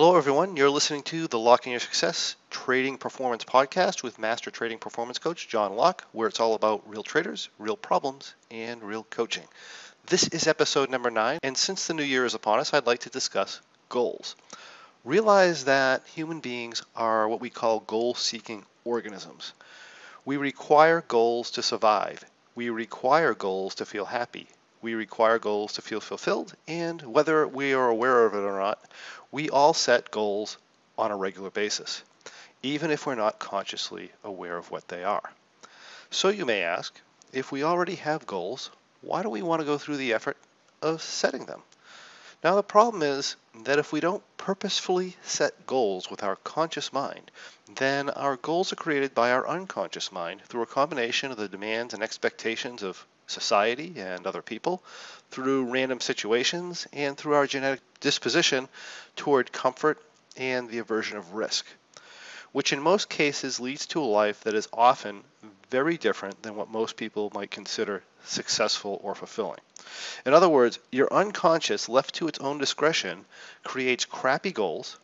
Hello, everyone. You're listening to the Locke In Your Success Trading Performance Podcast with Master Trading Performance Coach John Locke, where it's all about real traders, real problems, and real coaching. This is episode number nine, and since the new year is upon us, I'd like to discuss goals. Realize that human beings are what we call goal seeking organisms. We require goals to survive, we require goals to feel happy, we require goals to feel fulfilled, and whether we are aware of it or not, we all set goals on a regular basis, even if we're not consciously aware of what they are. So you may ask, if we already have goals, why do we want to go through the effort of setting them? Now, the problem is that if we don't purposefully set goals with our conscious mind, then our goals are created by our unconscious mind through a combination of the demands and expectations of society and other people, through random situations, and through our genetic disposition toward comfort and the aversion of risk, which in most cases leads to a life that is often very different than what most people might consider successful or fulfilling. In other words, your unconscious, left to its own discretion, creates crappy goals,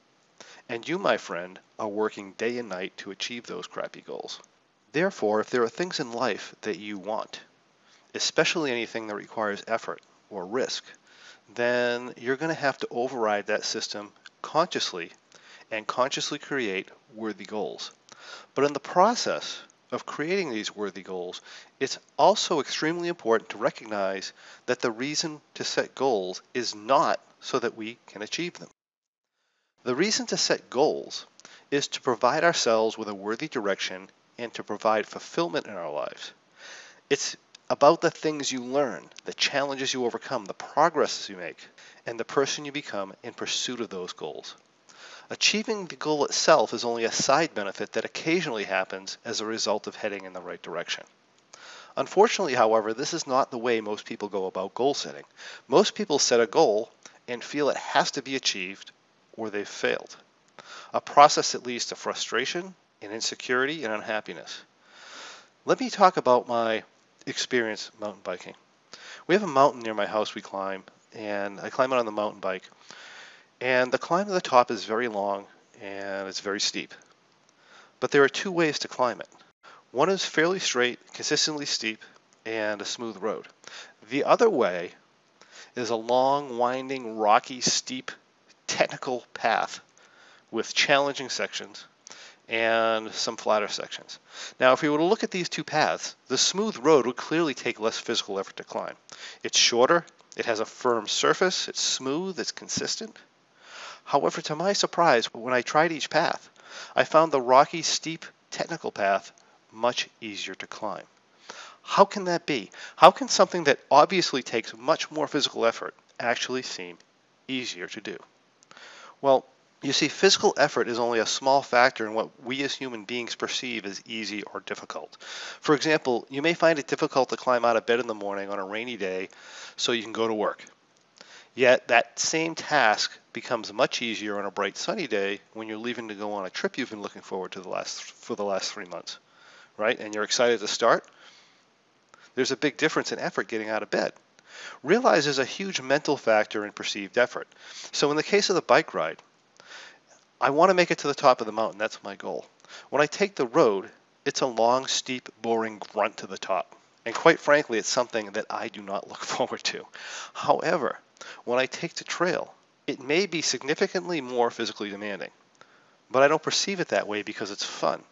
and you, my friend, are working day and night to achieve those crappy goals. Therefore, if there are things in life that you want, especially anything that requires effort or risk, then you're going to have to override that system consciously and consciously create worthy goals. But in the process of creating these worthy goals, it's also extremely important to recognize that the reason to set goals is not so that we can achieve them. The reason to set goals is to provide ourselves with a worthy direction and to provide fulfillment in our lives. It's about the things you learn, the challenges you overcome, the progress you make, and the person you become in pursuit of those goals. Achieving the goal itself is only a side benefit that occasionally happens as a result of heading in the right direction. Unfortunately, however, this is not the way most people go about goal setting. Most people set a goal and feel it has to be achieved or they've failed. A process that leads to frustration and insecurity and unhappiness. Let me talk about my experience mountain biking. We have a mountain near my house we climb, and I climb it on the mountain bike. And the climb to the top is very long and it's very steep. But there are two ways to climb it. One is fairly straight, consistently steep, and a smooth road. The other way is a long, winding, rocky, steep, technical path with challenging sections and some flatter sections. Now, if we were to look at these two paths, the smooth road would clearly take less physical effort to climb. It's shorter, it has a firm surface, it's smooth, it's consistent. However, to my surprise, when I tried each path, I found the rocky, steep, technical path much easier to climb. How can that be? How can something that obviously takes much more physical effort actually seem easier to do? Well, you see, physical effort is only a small factor in what we as human beings perceive as easy or difficult. For example, you may find it difficult to climb out of bed in the morning on a rainy day so you can go to work. Yet that same task becomes much easier on a bright sunny day when you're leaving to go on a trip you've been looking forward to the last for the last 3 months. Right? And you're excited to start. There's a big difference in effort getting out of bed. Realize there's a huge mental factor in perceived effort. So in the case of the bike ride, I want to make it to the top of the mountain. That's my goal. When I take the road, it's a long, steep, boring grunt to the top. And quite frankly, it's something that I do not look forward to. However, when I take the trail, it may be significantly more physically demanding. But I don't perceive it that way because it's fun.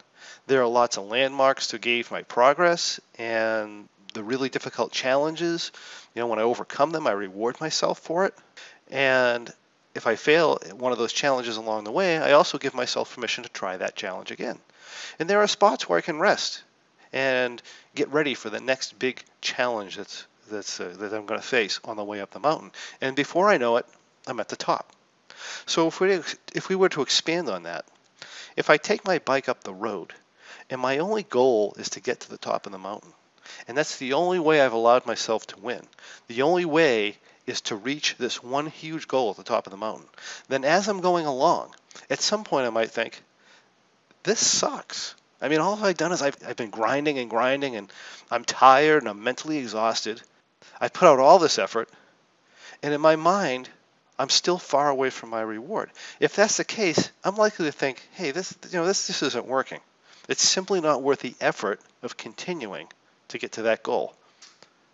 There are lots of landmarks to gauge my progress and the really difficult challenges. You know, when I overcome them, I reward myself for it. And if I fail one of those challenges along the way, I also give myself permission to try that challenge again. And there are spots where I can rest and get ready for the next big challenge that's that's uh, that I'm going to face on the way up the mountain. And before I know it, I'm at the top. So if we if we were to expand on that, if I take my bike up the road, and my only goal is to get to the top of the mountain, and that's the only way I've allowed myself to win. The only way is to reach this one huge goal at the top of the mountain. Then as I'm going along, at some point I might think, this sucks. I mean, all I've done is I've, I've been grinding and grinding, and I'm tired and I'm mentally exhausted. I put out all this effort, and in my mind, I'm still far away from my reward. If that's the case, I'm likely to think, hey, this you know this this isn't working. It's simply not worth the effort of continuing to get to that goal.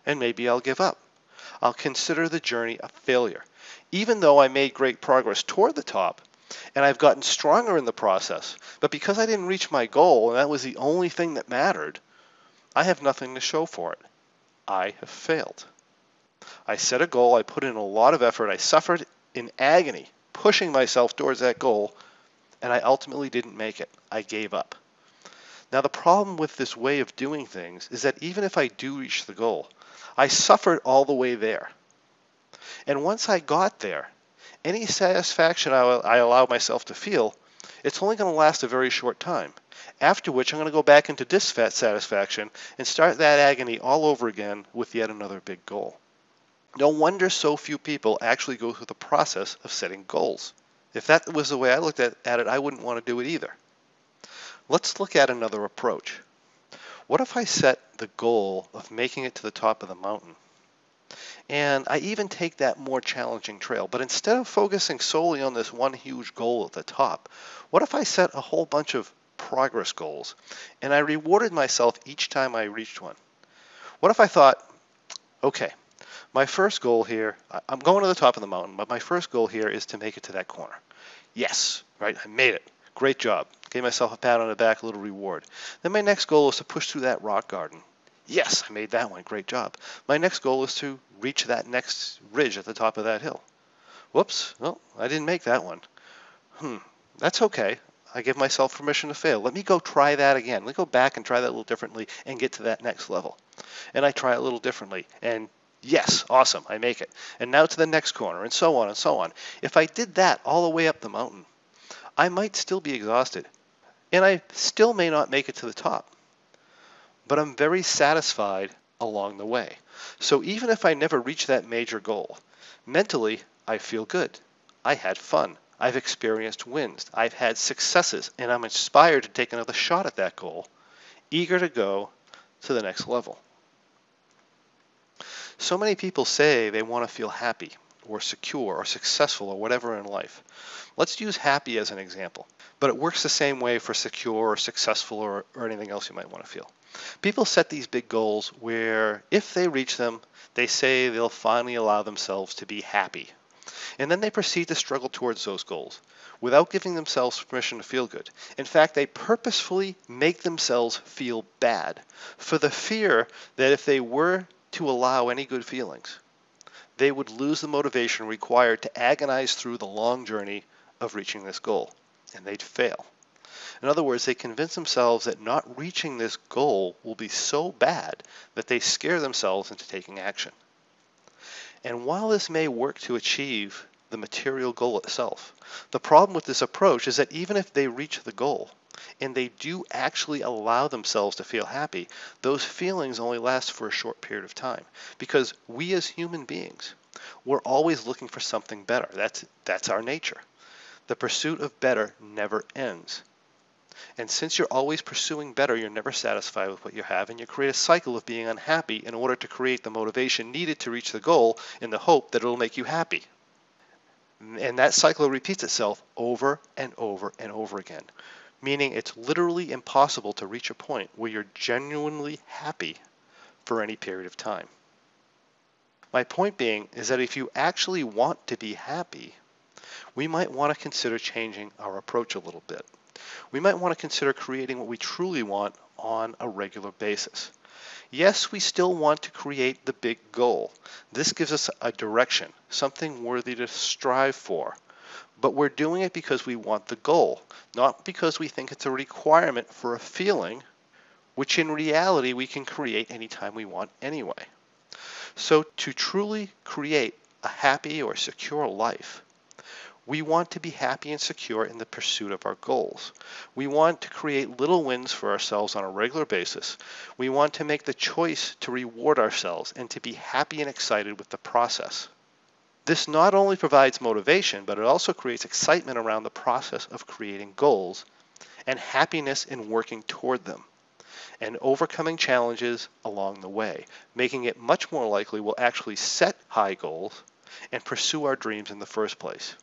And maybe I'll give up. I'll consider the journey a failure. Even though I made great progress toward the top, and I've gotten stronger in the process, but because I didn't reach my goal and that was the only thing that mattered, I have nothing to show for it. I have failed. I set a goal, I put in a lot of effort, I suffered in agony pushing myself towards that goal, and I ultimately didn't make it. I gave up. Now, the problem with this way of doing things is that even if I do reach the goal, I suffered all the way there. And once I got there, any satisfaction I, I allow myself to feel, it's only going to last a very short time. After which, I'm going to go back into dissatisfaction and start that agony all over again with yet another big goal. No wonder so few people actually go through the process of setting goals. If that was the way I looked at, at it, I wouldn't want to do it either. Let's look at another approach. What if I set the goal of making it to the top of the mountain? And I even take that more challenging trail. But instead of focusing solely on this one huge goal at the top, what if I set a whole bunch of progress goals and I rewarded myself each time I reached one? What if I thought, okay, my first goal here, I'm going to the top of the mountain, but my first goal here is to make it to that corner. Yes, right, I made it. Great job. Gave myself a pat on the back, a little reward. Then my next goal is to push through that rock garden. Yes, I made that one. Great job. My next goal is to reach that next ridge at the top of that hill. Whoops, well, I didn't make that one. Hmm, that's okay. I give myself permission to fail. Let me go try that again. Let me go back and try that a little differently and get to that next level. And I try it a little differently. And yes, awesome, I make it. And now to the next corner, and so on and so on. If I did that all the way up the mountain, I might still be exhausted. And I still may not make it to the top. But I'm very satisfied along the way. So even if I never reach that major goal, mentally I feel good. I had fun. I've experienced wins. I've had successes, and I'm inspired to take another shot at that goal, eager to go to the next level. So many people say they want to feel happy or secure or successful or whatever in life. Let's use happy as an example, but it works the same way for secure or successful or, or anything else you might want to feel. People set these big goals where if they reach them, they say they'll finally allow themselves to be happy. And then they proceed to struggle towards those goals without giving themselves permission to feel good. In fact, they purposefully make themselves feel bad for the fear that if they were to allow any good feelings, they would lose the motivation required to agonize through the long journey of reaching this goal, and they'd fail. In other words, they convince themselves that not reaching this goal will be so bad that they scare themselves into taking action. And while this may work to achieve the material goal itself, the problem with this approach is that even if they reach the goal, and they do actually allow themselves to feel happy, those feelings only last for a short period of time. Because we as human beings, we're always looking for something better. That's, that's our nature. The pursuit of better never ends. And since you're always pursuing better, you're never satisfied with what you have, and you create a cycle of being unhappy in order to create the motivation needed to reach the goal in the hope that it'll make you happy. And that cycle repeats itself over and over and over again, meaning it's literally impossible to reach a point where you're genuinely happy for any period of time. My point being is that if you actually want to be happy, we might want to consider changing our approach a little bit we might want to consider creating what we truly want on a regular basis. Yes, we still want to create the big goal. This gives us a direction, something worthy to strive for. But we're doing it because we want the goal, not because we think it's a requirement for a feeling, which in reality we can create anytime we want anyway. So to truly create a happy or secure life, we want to be happy and secure in the pursuit of our goals. We want to create little wins for ourselves on a regular basis. We want to make the choice to reward ourselves and to be happy and excited with the process. This not only provides motivation, but it also creates excitement around the process of creating goals and happiness in working toward them and overcoming challenges along the way, making it much more likely we'll actually set high goals and pursue our dreams in the first place.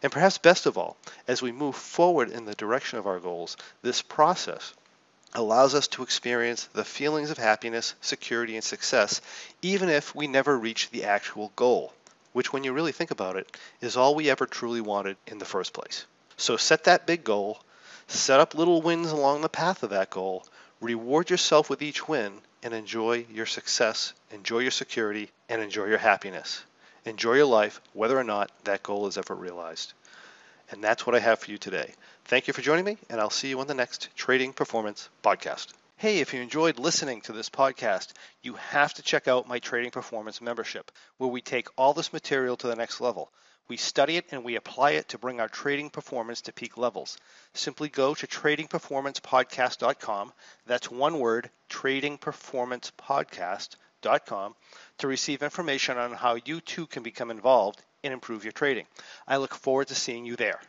And perhaps best of all, as we move forward in the direction of our goals, this process allows us to experience the feelings of happiness, security, and success, even if we never reach the actual goal, which, when you really think about it, is all we ever truly wanted in the first place. So set that big goal, set up little wins along the path of that goal, reward yourself with each win, and enjoy your success, enjoy your security, and enjoy your happiness. Enjoy your life, whether or not that goal is ever realized. And that's what I have for you today. Thank you for joining me, and I'll see you on the next Trading Performance podcast. Hey, if you enjoyed listening to this podcast, you have to check out my Trading Performance membership, where we take all this material to the next level. We study it and we apply it to bring our trading performance to peak levels. Simply go to tradingperformancepodcast.com. That's one word, tradingperformancepodcast.com, to receive information on how you too can become involved and improve your trading. I look forward to seeing you there.